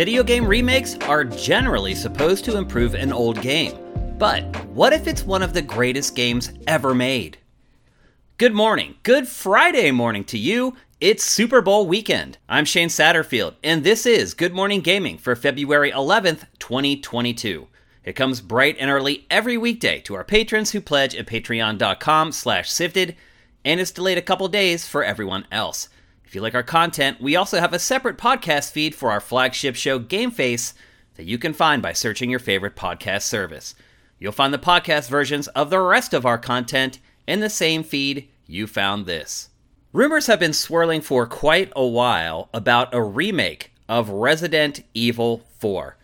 Video game remakes are generally supposed to improve an old game. But what if it's one of the greatest games ever made? Good morning, good Friday morning to you. It's Super Bowl weekend. I'm Shane Satterfield, and this is Good Morning Gaming for February 11th, 2022. It comes bright and early every weekday to our patrons who pledge at patreon.com slash sifted, and it's delayed a couple days for everyone else. If you like our content, we also have a separate podcast feed for our flagship show, Game Face, that you can find by searching your favorite podcast service. You'll find the podcast versions of the rest of our content in the same feed you found this. Rumors have been swirling for quite a while about a remake of Resident Evil 4.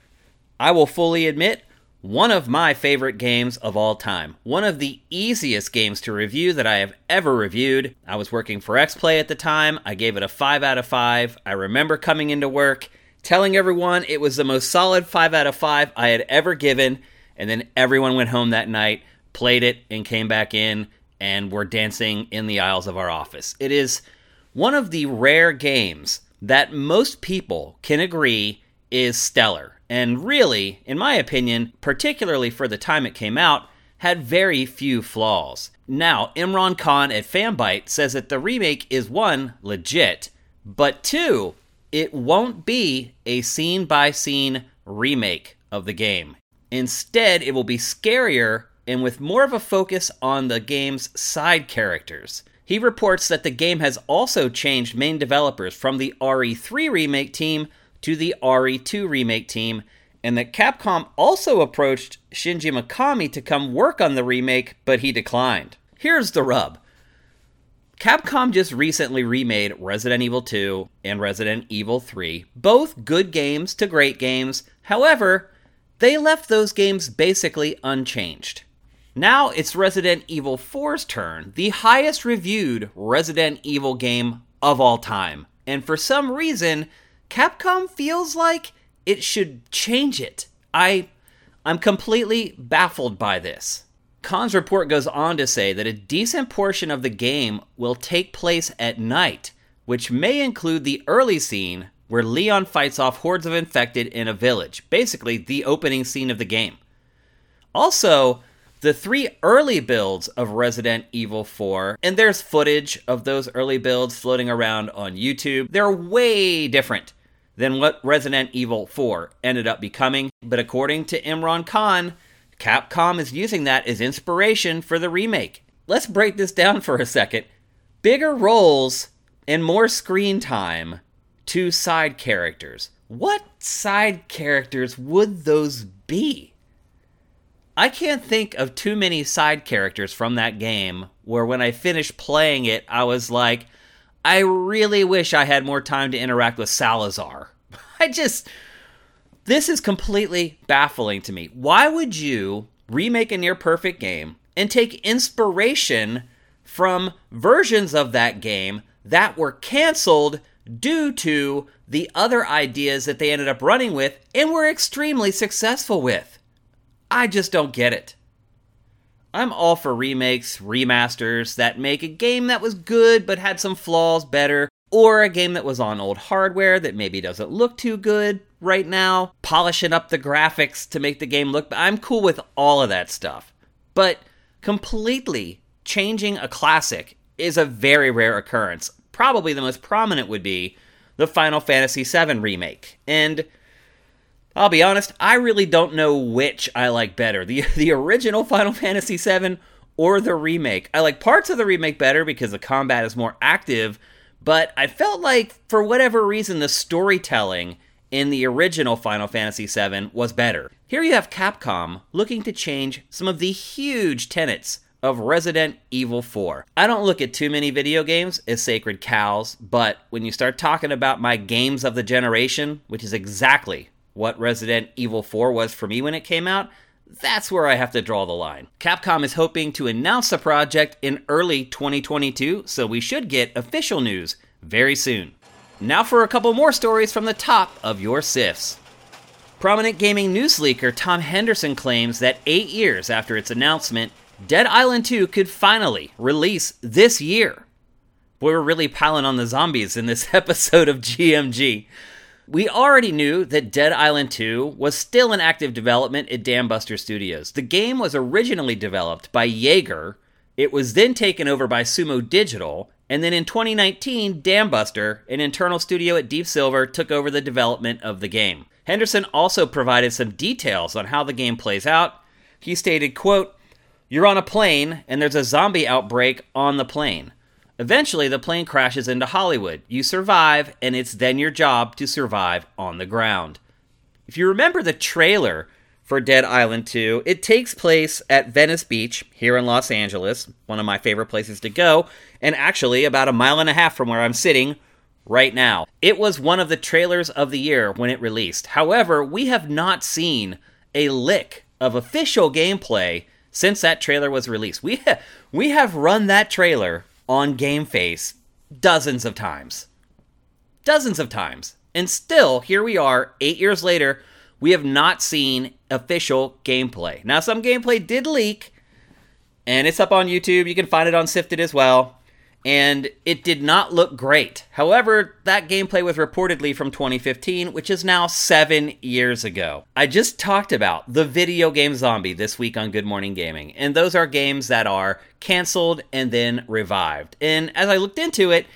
I will fully admit, one of my favorite games of all time. One of the easiest games to review that I have ever reviewed. I was working for XPlay at the time. I gave it a 5 out of 5. I remember coming into work, telling everyone it was the most solid 5 out of 5 I had ever given, and then everyone went home that night, played it, and came back in and were dancing in the aisles of our office. It is one of the rare games that most people can agree is stellar and really, in my opinion, particularly for the time it came out, had very few flaws. Now, Imran Khan at Fanbyte says that the remake is one, legit, but two, it won't be a scene by scene remake of the game. Instead, it will be scarier and with more of a focus on the game's side characters. He reports that the game has also changed main developers from the RE3 remake team to the RE2 remake team, and that Capcom also approached Shinji Mikami to come work on the remake, but he declined. Here's the rub Capcom just recently remade Resident Evil 2 and Resident Evil 3, both good games to great games. However, they left those games basically unchanged. Now it's Resident Evil 4's turn, the highest reviewed Resident Evil game of all time. And for some reason, Capcom feels like it should change it. I I'm completely baffled by this. Khan's report goes on to say that a decent portion of the game will take place at night, which may include the early scene where Leon fights off hordes of infected in a village, basically the opening scene of the game. Also, the three early builds of Resident Evil 4, and there's footage of those early builds floating around on YouTube, they're way different than what Resident Evil 4 ended up becoming. But according to Imran Khan, Capcom is using that as inspiration for the remake. Let's break this down for a second. Bigger roles and more screen time to side characters. What side characters would those be? I can't think of too many side characters from that game where when I finished playing it, I was like, I really wish I had more time to interact with Salazar. I just. This is completely baffling to me. Why would you remake a near perfect game and take inspiration from versions of that game that were canceled due to the other ideas that they ended up running with and were extremely successful with? I just don't get it. I'm all for remakes, remasters that make a game that was good but had some flaws better, or a game that was on old hardware that maybe doesn't look too good right now, polishing up the graphics to make the game look. I'm cool with all of that stuff. But completely changing a classic is a very rare occurrence. Probably the most prominent would be the Final Fantasy VII remake. And I'll be honest, I really don't know which I like better the, the original Final Fantasy VII or the remake. I like parts of the remake better because the combat is more active, but I felt like, for whatever reason, the storytelling in the original Final Fantasy VII was better. Here you have Capcom looking to change some of the huge tenets of Resident Evil 4. I don't look at too many video games as sacred cows, but when you start talking about my games of the generation, which is exactly what Resident Evil 4 was for me when it came out, that's where I have to draw the line. Capcom is hoping to announce the project in early 2022, so we should get official news very soon. Now for a couple more stories from the top of your SIFs. Prominent gaming news leaker Tom Henderson claims that eight years after its announcement, Dead Island 2 could finally release this year. Boy, we're really piling on the zombies in this episode of GMG. We already knew that Dead Island 2 was still in active development at Dambuster Studios. The game was originally developed by Yager, it was then taken over by Sumo Digital, and then in 2019, Dambuster, an internal studio at Deep Silver, took over the development of the game. Henderson also provided some details on how the game plays out. He stated, quote, You're on a plane and there's a zombie outbreak on the plane. Eventually, the plane crashes into Hollywood. You survive, and it's then your job to survive on the ground. If you remember the trailer for Dead Island 2, it takes place at Venice Beach here in Los Angeles, one of my favorite places to go, and actually about a mile and a half from where I'm sitting right now. It was one of the trailers of the year when it released. However, we have not seen a lick of official gameplay since that trailer was released. We ha- we have run that trailer on GameFace dozens of times. Dozens of times. And still, here we are, eight years later, we have not seen official gameplay. Now, some gameplay did leak, and it's up on YouTube. You can find it on Sifted as well and it did not look great. However, that gameplay was reportedly from 2015, which is now seven years ago. I just talked about the video game zombie this week on Good Morning Gaming, and those are games that are canceled and then revived. And as I looked into it,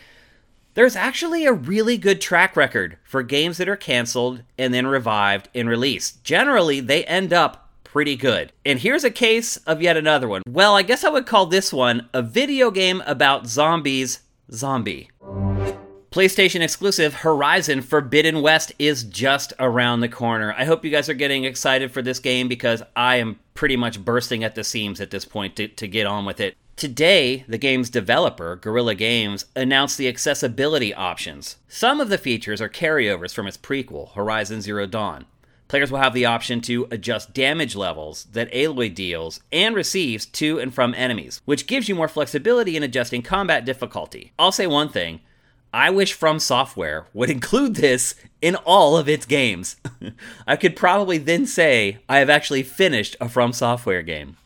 there's actually a really good track record for games that are canceled and then revived and released. Generally, they end up pretty good. And here's a case of yet another one. Well, I guess I would call this one a video game about zombies zombie. PlayStation exclusive Horizon Forbidden West is just around the corner. I hope you guys are getting excited for this game because I am pretty much bursting at the seams at this point to, to get on with it. Today, the game's developer, Guerrilla Games, announced the accessibility options. Some of the features are carryovers from its prequel, Horizon Zero Dawn. Players will have the option to adjust damage levels that Aloy deals and receives to and from enemies, which gives you more flexibility in adjusting combat difficulty. I'll say one thing I wish From Software would include this in all of its games. I could probably then say I have actually finished a From Software game.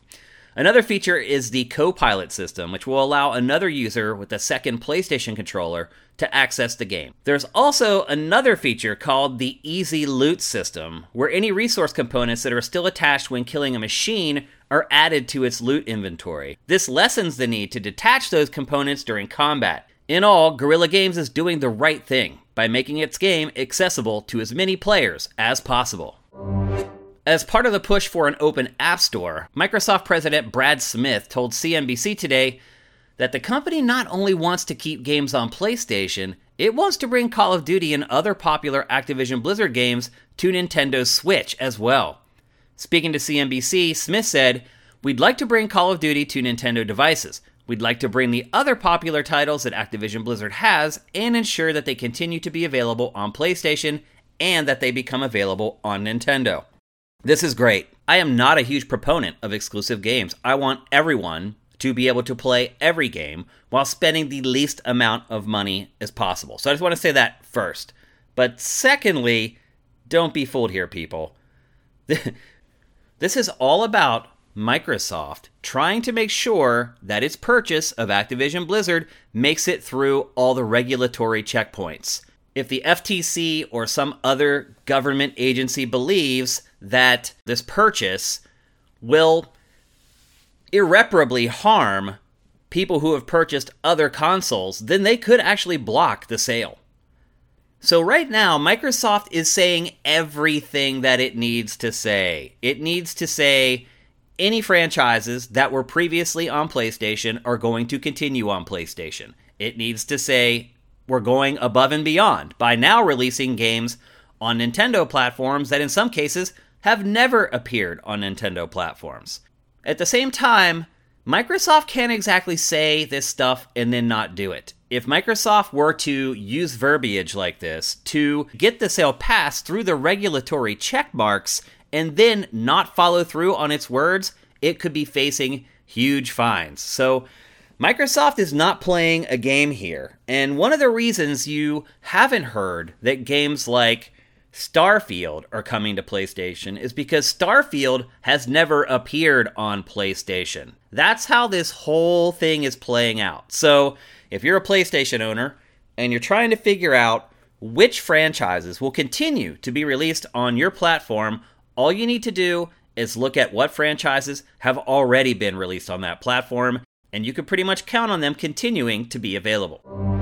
Another feature is the co pilot system, which will allow another user with a second PlayStation controller to access the game. There's also another feature called the Easy Loot system, where any resource components that are still attached when killing a machine are added to its loot inventory. This lessens the need to detach those components during combat. In all, Guerrilla Games is doing the right thing by making its game accessible to as many players as possible. As part of the push for an open app store, Microsoft President Brad Smith told CNBC today that the company not only wants to keep games on PlayStation, it wants to bring Call of Duty and other popular Activision Blizzard games to Nintendo's Switch as well. Speaking to CNBC, Smith said, We'd like to bring Call of Duty to Nintendo devices. We'd like to bring the other popular titles that Activision Blizzard has and ensure that they continue to be available on PlayStation and that they become available on Nintendo. This is great. I am not a huge proponent of exclusive games. I want everyone to be able to play every game while spending the least amount of money as possible. So I just want to say that first. But secondly, don't be fooled here, people. This is all about Microsoft trying to make sure that its purchase of Activision Blizzard makes it through all the regulatory checkpoints. If the FTC or some other government agency believes that this purchase will irreparably harm people who have purchased other consoles, then they could actually block the sale. So, right now, Microsoft is saying everything that it needs to say. It needs to say any franchises that were previously on PlayStation are going to continue on PlayStation. It needs to say we're going above and beyond by now releasing games on Nintendo platforms that, in some cases, have never appeared on Nintendo platforms. At the same time, Microsoft can't exactly say this stuff and then not do it. If Microsoft were to use verbiage like this to get the sale passed through the regulatory check marks and then not follow through on its words, it could be facing huge fines. So, Microsoft is not playing a game here. And one of the reasons you haven't heard that games like Starfield are coming to PlayStation is because Starfield has never appeared on PlayStation. That's how this whole thing is playing out. So, if you're a PlayStation owner and you're trying to figure out which franchises will continue to be released on your platform, all you need to do is look at what franchises have already been released on that platform, and you can pretty much count on them continuing to be available.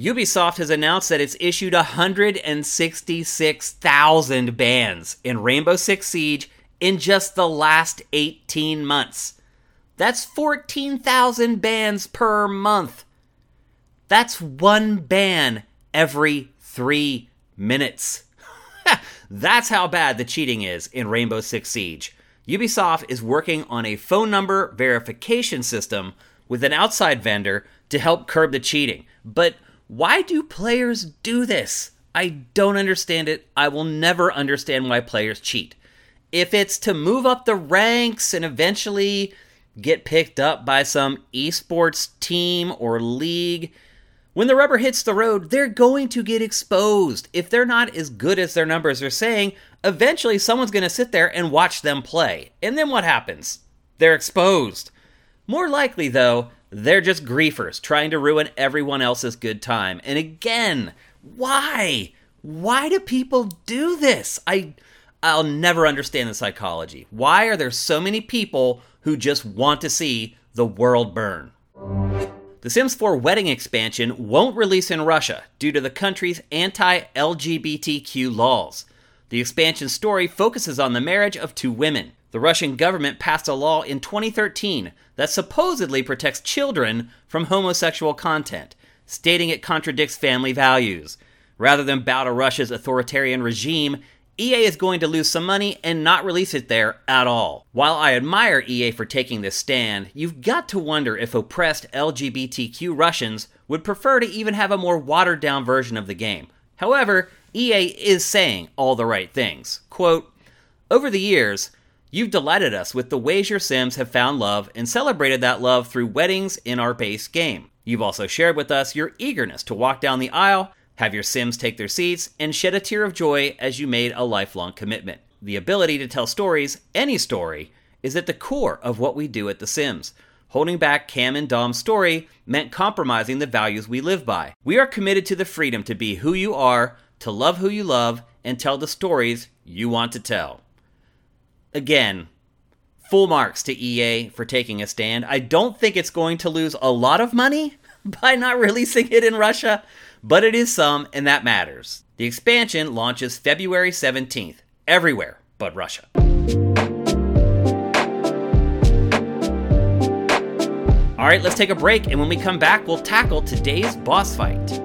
Ubisoft has announced that it's issued 166,000 bans in Rainbow Six Siege in just the last 18 months. That's 14,000 bans per month. That's one ban every three minutes. That's how bad the cheating is in Rainbow Six Siege. Ubisoft is working on a phone number verification system with an outside vendor to help curb the cheating. But why do players do this? I don't understand it. I will never understand why players cheat. If it's to move up the ranks and eventually get picked up by some esports team or league, when the rubber hits the road, they're going to get exposed. If they're not as good as their numbers are saying, eventually someone's going to sit there and watch them play. And then what happens? They're exposed. More likely, though, they're just griefers trying to ruin everyone else's good time. And again, why? Why do people do this? I I'll never understand the psychology. Why are there so many people who just want to see the world burn? The Sims 4 wedding expansion won't release in Russia due to the country's anti LGBTQ laws. The expansion story focuses on the marriage of two women. The Russian government passed a law in 2013 that supposedly protects children from homosexual content, stating it contradicts family values. Rather than bow to Russia's authoritarian regime, EA is going to lose some money and not release it there at all. While I admire EA for taking this stand, you've got to wonder if oppressed LGBTQ Russians would prefer to even have a more watered down version of the game. However, EA is saying all the right things. Quote, Over the years, You've delighted us with the ways your Sims have found love and celebrated that love through weddings in our base game. You've also shared with us your eagerness to walk down the aisle, have your Sims take their seats, and shed a tear of joy as you made a lifelong commitment. The ability to tell stories, any story, is at the core of what we do at The Sims. Holding back Cam and Dom's story meant compromising the values we live by. We are committed to the freedom to be who you are, to love who you love, and tell the stories you want to tell again, full marks to EA for taking a stand. I don't think it's going to lose a lot of money by not releasing it in Russia, but it is some, and that matters. The expansion launches February 17th, everywhere but Russia. All right, let's take a break, and when we come back, we'll tackle today's boss fight.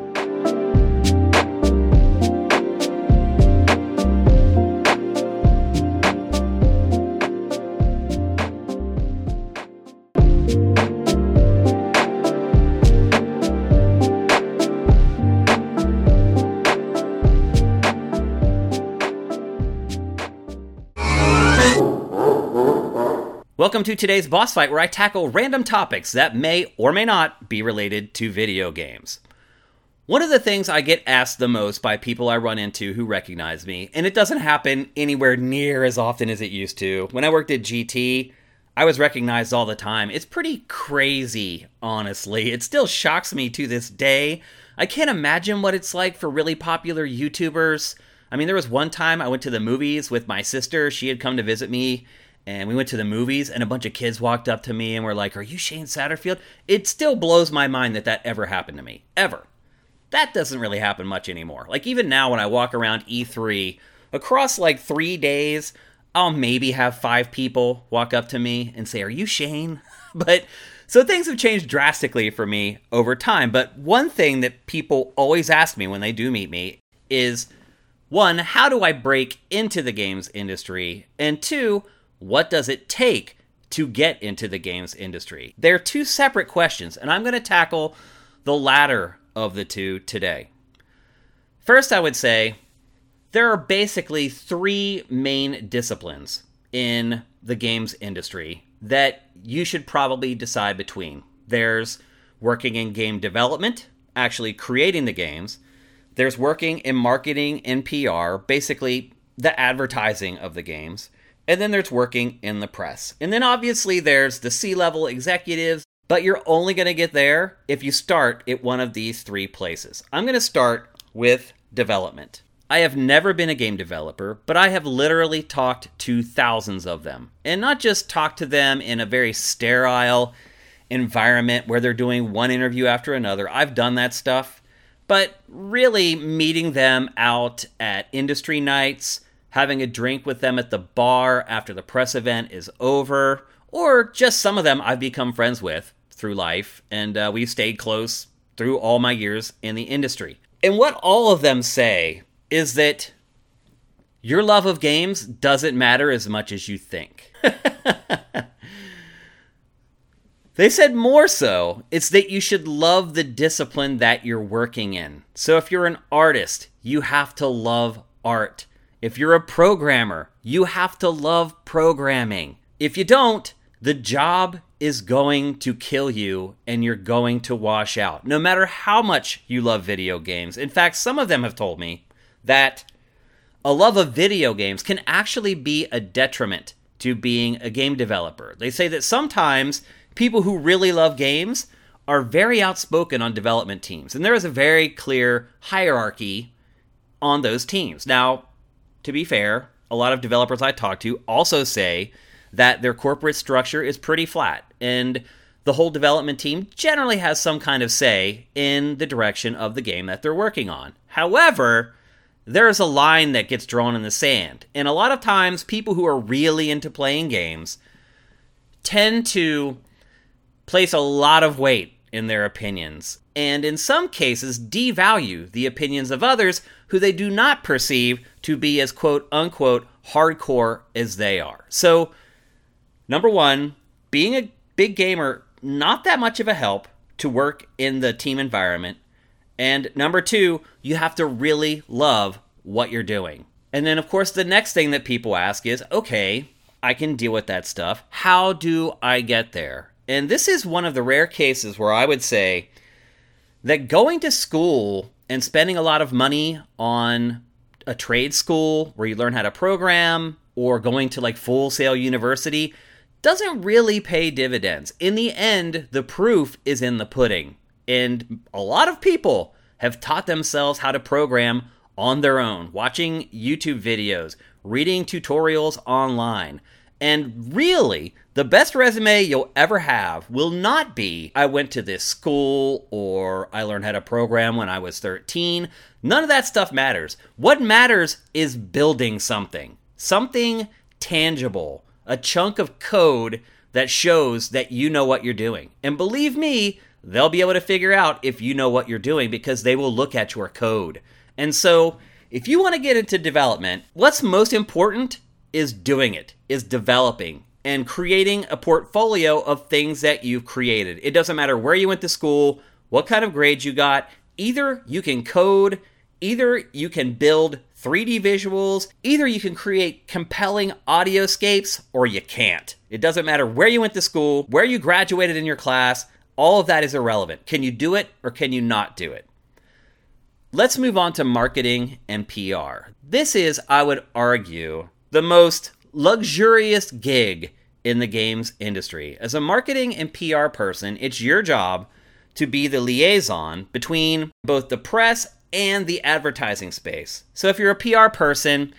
Welcome to today's boss fight where I tackle random topics that may or may not be related to video games. One of the things I get asked the most by people I run into who recognize me, and it doesn't happen anywhere near as often as it used to. When I worked at GT, I was recognized all the time. It's pretty crazy, honestly. It still shocks me to this day. I can't imagine what it's like for really popular YouTubers. I mean, there was one time I went to the movies with my sister. She had come to visit me, and we went to the movies and a bunch of kids walked up to me and were like are you shane satterfield? It still blows my mind that that ever happened to me ever. That doesn't really happen much anymore. Like even now when i walk around e3 across like three days i'll maybe have five people walk up to me and say are you shane? But so things have changed drastically for me over time. But one thing that people always ask me when they do meet me is one how do i break into the games industry? And two what does it take to get into the games industry? They're two separate questions, and I'm going to tackle the latter of the two today. First, I would say there are basically three main disciplines in the games industry that you should probably decide between. There's working in game development, actually creating the games. there's working in marketing and PR, basically the advertising of the games. And then there's working in the press. And then obviously there's the C level executives, but you're only going to get there if you start at one of these three places. I'm going to start with development. I have never been a game developer, but I have literally talked to thousands of them. And not just talked to them in a very sterile environment where they're doing one interview after another. I've done that stuff. But really meeting them out at industry nights, having a drink with them at the bar after the press event is over, or just some of them I've become friends with through life, and uh, we've stayed close through all my years in the industry. And what all of them say is that your love of games doesn't matter as much as you think. they said more so, it's that you should love the discipline that you're working in. So if you're an artist, you have to love art. If you're a programmer, you have to love programming. If you don't, the job is going to kill you and you're going to wash out, no matter how much you love video games. In fact, some of them have told me that a love of video games can actually be a detriment to being a game developer. They say that sometimes people who really love games are very outspoken on development teams, and there is a very clear hierarchy on those teams. Now, to be fair, a lot of developers I talk to also say that their corporate structure is pretty flat and the whole development team generally has some kind of say in the direction of the game that they're working on. However, there's a line that gets drawn in the sand, and a lot of times people who are really into playing games tend to place a lot of weight in their opinions, and in some cases devalue the opinions of others who they do not perceive to be as quote unquote hardcore as they are. So, number one, being a big gamer, not that much of a help to work in the team environment. And number two, you have to really love what you're doing. And then, of course, the next thing that people ask is okay, I can deal with that stuff. How do I get there? And this is one of the rare cases where I would say that going to school and spending a lot of money on a trade school where you learn how to program or going to like Full Sail University doesn't really pay dividends. In the end, the proof is in the pudding. And a lot of people have taught themselves how to program on their own, watching YouTube videos, reading tutorials online. And really, the best resume you'll ever have will not be I went to this school or I learned how to program when I was 13. None of that stuff matters. What matters is building something, something tangible, a chunk of code that shows that you know what you're doing. And believe me, they'll be able to figure out if you know what you're doing because they will look at your code. And so, if you want to get into development, what's most important is doing it, is developing and creating a portfolio of things that you've created. It doesn't matter where you went to school, what kind of grades you got, either you can code, either you can build 3D visuals. Either you can create compelling audioscapes or you can't. It doesn't matter where you went to school, where you graduated in your class, all of that is irrelevant. Can you do it or can you not do it? Let's move on to marketing and PR. This is, I would argue, the most luxurious gig in the games industry. As a marketing and PR person, it's your job to be the liaison between both the press and the advertising space. So if you're a PR person,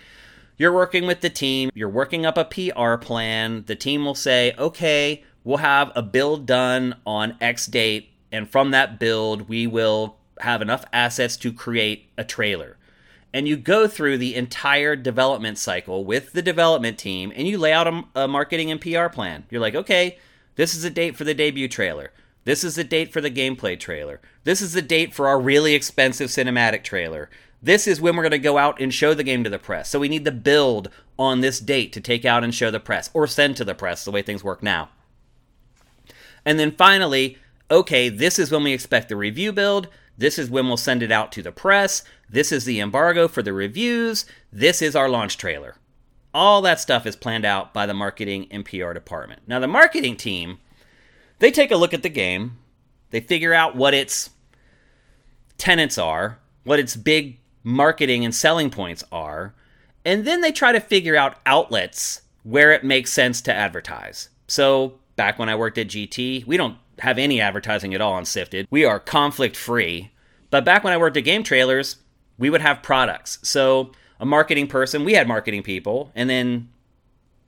you're working with the team, you're working up a PR plan. The team will say, okay, we'll have a build done on X date, and from that build, we will have enough assets to create a trailer. And you go through the entire development cycle with the development team and you lay out a, a marketing and PR plan. You're like, okay, this is a date for the debut trailer. This is the date for the gameplay trailer. This is the date for our really expensive cinematic trailer. This is when we're going to go out and show the game to the press. So we need the build on this date to take out and show the press or send to the press, the way things work now. And then finally, okay, this is when we expect the review build. This is when we'll send it out to the press. This is the embargo for the reviews. This is our launch trailer. All that stuff is planned out by the marketing and PR department. Now, the marketing team they take a look at the game, they figure out what its tenants are, what its big marketing and selling points are, and then they try to figure out outlets where it makes sense to advertise. So, back when I worked at GT, we don't have any advertising at all on Sifted. We are conflict free. But back when I worked at Game Trailers, we would have products. So, a marketing person, we had marketing people, and then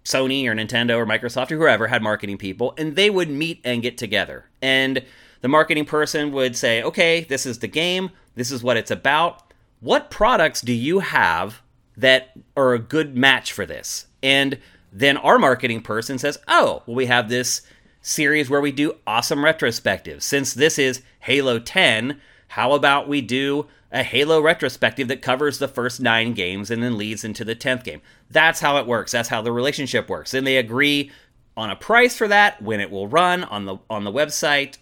Sony or Nintendo or Microsoft or whoever had marketing people, and they would meet and get together. And the marketing person would say, okay, this is the game, this is what it's about. What products do you have that are a good match for this? And then our marketing person says, oh, well, we have this series where we do awesome retrospectives. Since this is Halo 10, how about we do a Halo retrospective that covers the first nine games and then leads into the 10th game? That's how it works. That's how the relationship works. And they agree on a price for that, when it will run on the on the website,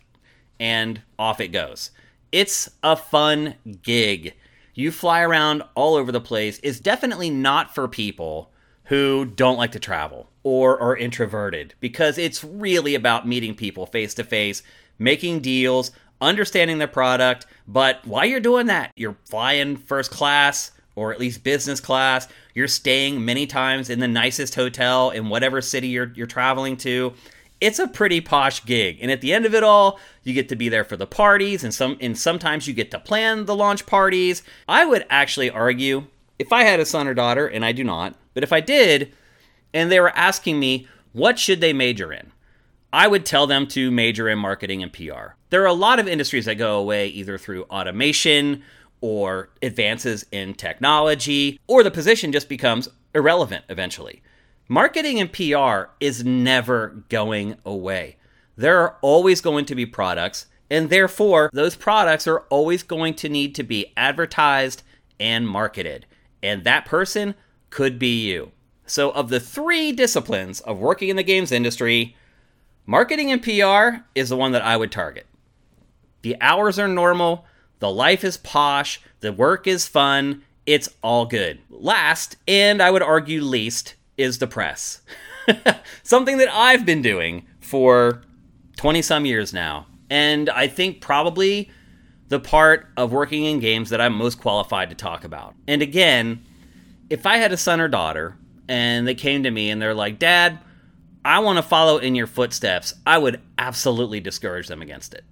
and off it goes. It's a fun gig. You fly around all over the place. It's definitely not for people who don't like to travel or are introverted because it's really about meeting people face to face, making deals, understanding the product. But while you're doing that, you're flying first class or at least business class. You're staying many times in the nicest hotel in whatever city you're, you're traveling to. It's a pretty posh gig, and at the end of it all, you get to be there for the parties, and some and sometimes you get to plan the launch parties. I would actually argue, if I had a son or daughter, and I do not, but if I did, and they were asking me what should they major in, I would tell them to major in marketing and PR. There are a lot of industries that go away either through automation or advances in technology, or the position just becomes irrelevant eventually. Marketing and PR is never going away. There are always going to be products, and therefore, those products are always going to need to be advertised and marketed. And that person could be you. So, of the three disciplines of working in the games industry, Marketing and PR is the one that I would target. The hours are normal, the life is posh, the work is fun, it's all good. Last, and I would argue least, is the press. Something that I've been doing for 20 some years now. And I think probably the part of working in games that I'm most qualified to talk about. And again, if I had a son or daughter and they came to me and they're like, Dad, I want to follow in your footsteps, I would absolutely discourage them against it.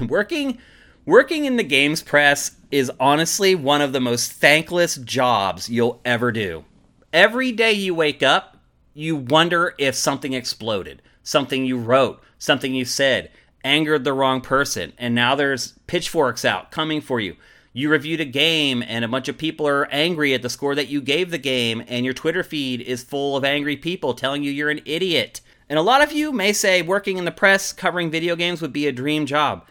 working working in the games press is honestly one of the most thankless jobs you'll ever do. Every day you wake up, you wonder if something exploded, something you wrote, something you said angered the wrong person, and now there's pitchforks out coming for you you reviewed a game and a bunch of people are angry at the score that you gave the game, and your Twitter feed is full of angry people telling you you're an idiot. And a lot of you may say working in the press covering video games would be a dream job.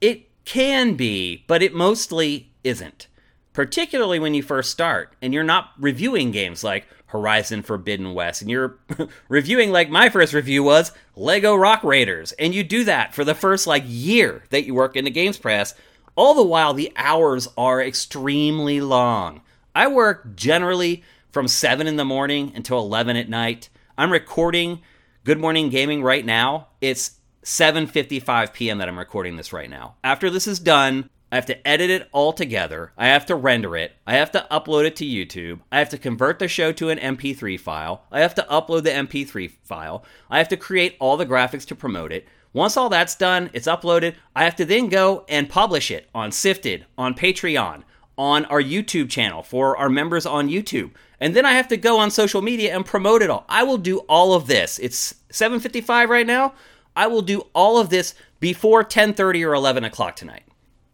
It can be, but it mostly isn't. Particularly when you first start and you're not reviewing games like Horizon Forbidden West and you're reviewing like my first review was Lego Rock Raiders and you do that for the first like year that you work in the games press all the while, the hours are extremely long. I work generally from 7 in the morning until 11 at night. I'm recording Good Morning Gaming right now. It's 7:55 p.m. that I'm recording this right now. After this is done, I have to edit it all together. I have to render it. I have to upload it to YouTube. I have to convert the show to an MP3 file. I have to upload the MP3 file. I have to create all the graphics to promote it. Once all that's done, it's uploaded. I have to then go and publish it on Sifted, on Patreon, on our YouTube channel for our members on YouTube. And then I have to go on social media and promote it all. I will do all of this. It's 7:55 right now. I will do all of this before 10:30 or 11 o'clock tonight.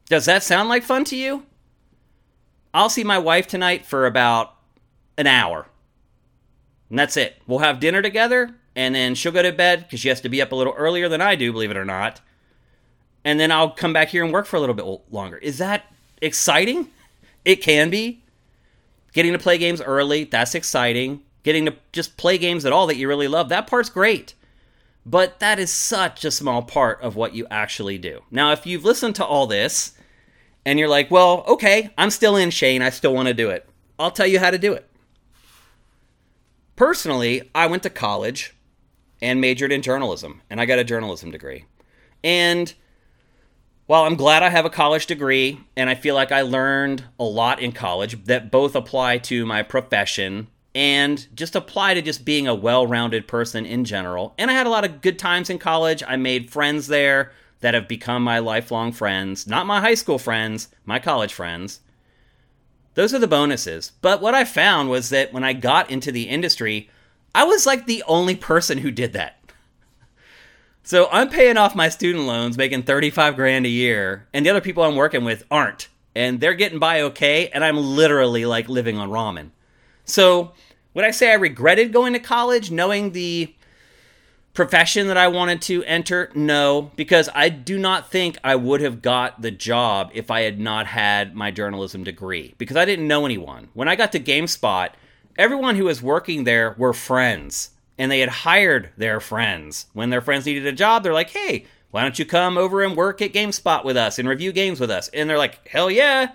Does that sound like fun to you? I'll see my wife tonight for about an hour. And that's it. We'll have dinner together and then she'll go to bed because she has to be up a little earlier than I do, believe it or not. And then I'll come back here and work for a little bit longer. Is that exciting? It can be. Getting to play games early, that's exciting. Getting to just play games at all that you really love, that part's great. But that is such a small part of what you actually do. Now, if you've listened to all this and you're like, well, okay, I'm still in Shane, I still want to do it, I'll tell you how to do it. Personally, I went to college and majored in journalism, and I got a journalism degree. And While I'm glad I have a college degree and I feel like I learned a lot in college that both apply to my profession and just apply to just being a well rounded person in general. And I had a lot of good times in college. I made friends there that have become my lifelong friends. Not my high school friends, my college friends. Those are the bonuses. But what I found was that when I got into the industry, I was like the only person who did that. So I'm paying off my student loans, making 35 grand a year, and the other people I'm working with aren't. And they're getting by okay, and I'm literally like living on ramen. So would I say I regretted going to college, knowing the profession that I wanted to enter? No, because I do not think I would have got the job if I had not had my journalism degree, because I didn't know anyone. When I got to GameSpot, everyone who was working there were friends and they had hired their friends. When their friends needed a job, they're like, hey, why don't you come over and work at GameSpot with us and review games with us? And they're like, hell yeah.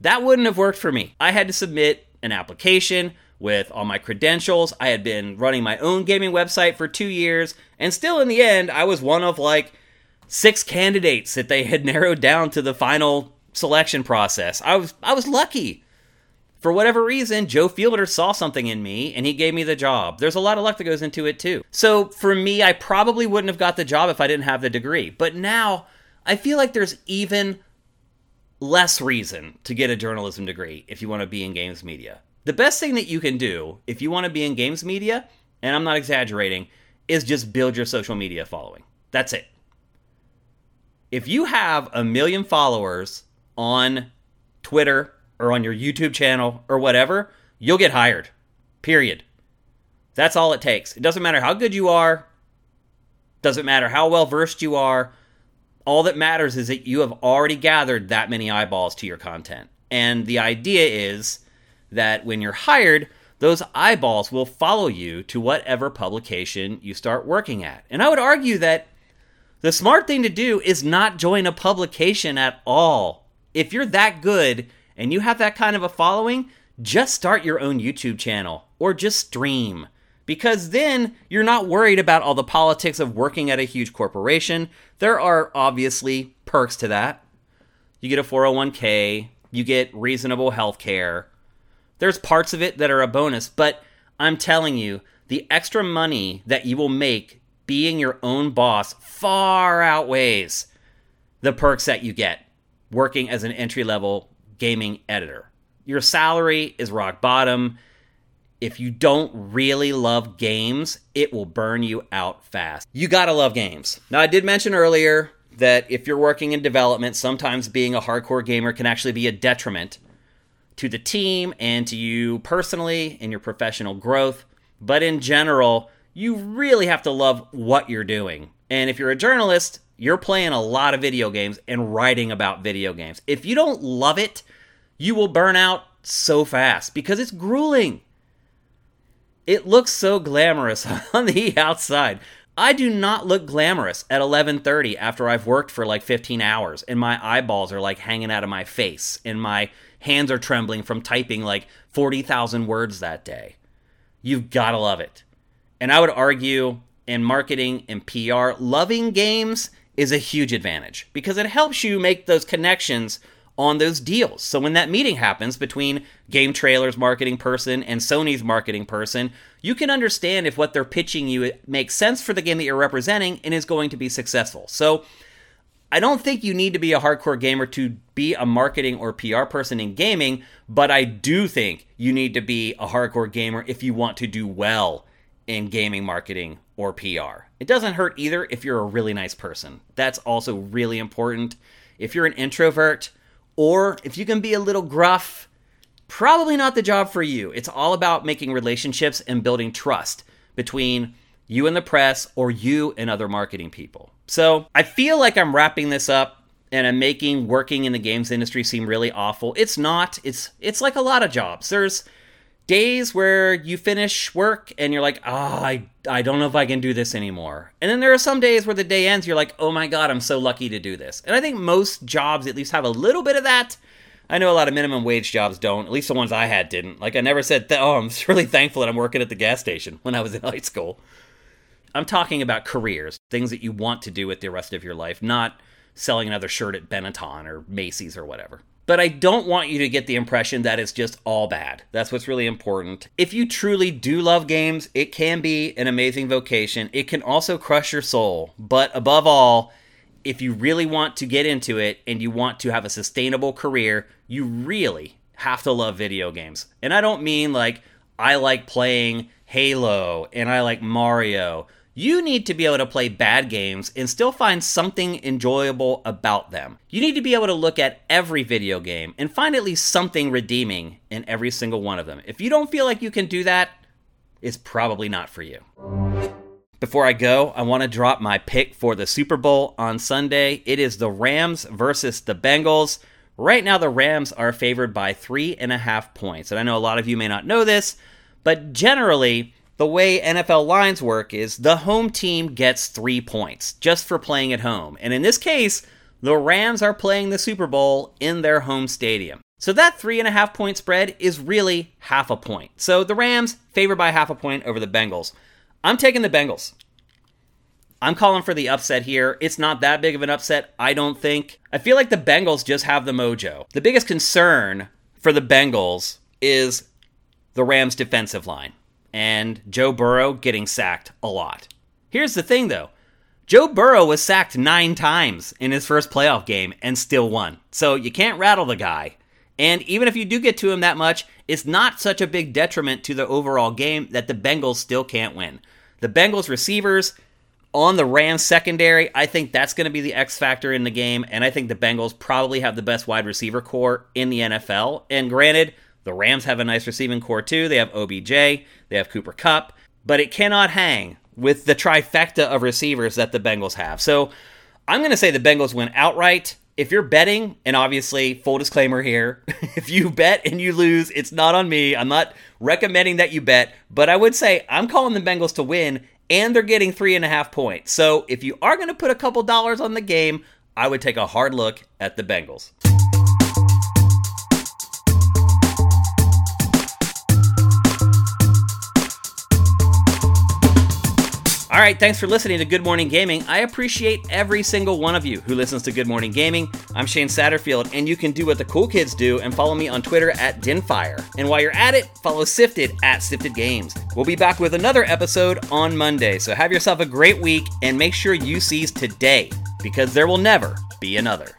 That wouldn't have worked for me. I had to submit an application with all my credentials. I had been running my own gaming website for two years, and still in the end, I was one of like six candidates that they had narrowed down to the final selection process. I was I was lucky for whatever reason, Joe Fielder saw something in me and he gave me the job. There's a lot of luck that goes into it too. So for me, I probably wouldn't have got the job if I didn't have the degree. But now I feel like there's even less reason to get a journalism degree if you want to be in games media. The best thing that you can do if you want to be in games media, and I'm not exaggerating, is just build your social media following. That's it. If you have a million followers on Twitter, or on your YouTube channel or whatever, you'll get hired. Period. That's all it takes. It doesn't matter how good you are, doesn't matter how well versed you are. All that matters is that you have already gathered that many eyeballs to your content. And the idea is that when you're hired, those eyeballs will follow you to whatever publication you start working at. And I would argue that the smart thing to do is not join a publication at all. If you're that good, and you have that kind of a following, just start your own YouTube channel or just stream. Because then you're not worried about all the politics of working at a huge corporation. There are obviously perks to that. You get a 401k, you get reasonable health care. There's parts of it that are a bonus, but I'm telling you, the extra money that you will make being your own boss far outweighs the perks that you get working as an entry level gaming editor. Your salary is rock bottom. If you don't really love games, it will burn you out fast. You gotta love games. Now, I did mention earlier that if you're working in development, sometimes being a hardcore gamer can actually be a detriment to the team and to you personally in your professional growth. But in general, you really have to love what you're doing. And if you're a journalist, you're playing a lot of video games and writing about video games. If you don't love it, you will burn out so fast because it's grueling. It looks so glamorous on the outside. I do not look glamorous at 11:30 after I've worked for like 15 hours and my eyeballs are like hanging out of my face and my hands are trembling from typing like 40,000 words that day. You've got to love it. And I would argue in marketing and PR, loving games is a huge advantage because it helps you make those connections on those deals. So when that meeting happens between Game Trailer's marketing person and Sony's marketing person, you can understand if what they're pitching you makes sense for the game that you're representing and is going to be successful. So I don't think you need to be a hardcore gamer to be a marketing or PR person in gaming, but I do think you need to be a hardcore gamer if you want to do well in gaming marketing or PR. It doesn't hurt either if you're a really nice person. That's also really important. If you're an introvert, or if you can be a little gruff, probably not the job for you. It's all about making relationships and building trust between you and the press or you and other marketing people. So I feel like I'm wrapping this up and I'm making working in the games industry seem really awful. It's not. It's it's like a lot of jobs. There's days where you finish work and you're like, oh, I, I don't know if I can do this anymore. And then there are some days where the day ends, you're like, oh my God, I'm so lucky to do this. And I think most jobs at least have a little bit of that. I know a lot of minimum wage jobs don't. At least the ones I had didn't. Like I never said, th- "Oh, I'm really thankful that I'm working at the gas station" when I was in high school. I'm talking about careers, things that you want to do with the rest of your life, not selling another shirt at Benetton or Macy's or whatever. But I don't want you to get the impression that it's just all bad. That's what's really important. If you truly do love games, it can be an amazing vocation. It can also crush your soul. But above all, if you really want to get into it and you want to have a sustainable career, you really have to love video games. And I don't mean like I like playing Halo and I like Mario you need to be able to play bad games and still find something enjoyable about them. You need to be able to look at every video game and find at least something redeeming in every single one of them. If you don't feel like you can do that, it's probably not for you. Before I go, I want to drop my pick for the Super Bowl on Sunday. It is the Rams versus the Bengals. Right now, the Rams are favored by three and a half points. And I know a lot of you may not know this, but generally, the way NFL lines work is the home team gets three points just for playing at home. And in this case, the Rams are playing the Super Bowl in their home stadium. So that three and a half point spread is really half a point. So the Rams favored by half a point over the Bengals. I'm taking the Bengals. I'm calling for the upset here. It's not that big of an upset, I don't think. I feel like the Bengals just have the mojo. The biggest concern for the Bengals is the Rams' defensive line and Joe Burrow getting sacked a lot. Here's the thing though Joe Burrow was sacked nine times in his first playoff game and still won. So you can't rattle the guy. And even if you do get to him that much, it's not such a big detriment to the overall game that the Bengals still can't win. The Bengals receivers on the Rams secondary, I think that's going to be the X factor in the game. And I think the Bengals probably have the best wide receiver corps in the NFL. And granted, the Rams have a nice receiving corps too. They have OBJ, they have Cooper Kupp, but it cannot hang with the trifecta of receivers that the Bengals have. So I'm going to say the Bengals win outright. If you're betting, and obviously, full disclaimer here, if you bet and you lose, it's not on me. I'm not recommending that you bet, but I would say I'm calling the Bengals to win, and they're getting three and a half points. So if you are going to put a couple dollars on the game, I would take a hard look at the Bengals. All right, thanks for listening to Good Morning Gaming. I appreciate every single one of you who listens to Good Morning Gaming. I'm Shane Satterfield, and you can do what the cool kids do and follow me on Twitter at Dinfire. And while you're at it, follow Sifted at Sifted Games. We'll be back with another episode on Monday, so have yourself a great week and make sure you seize today because there will never be another.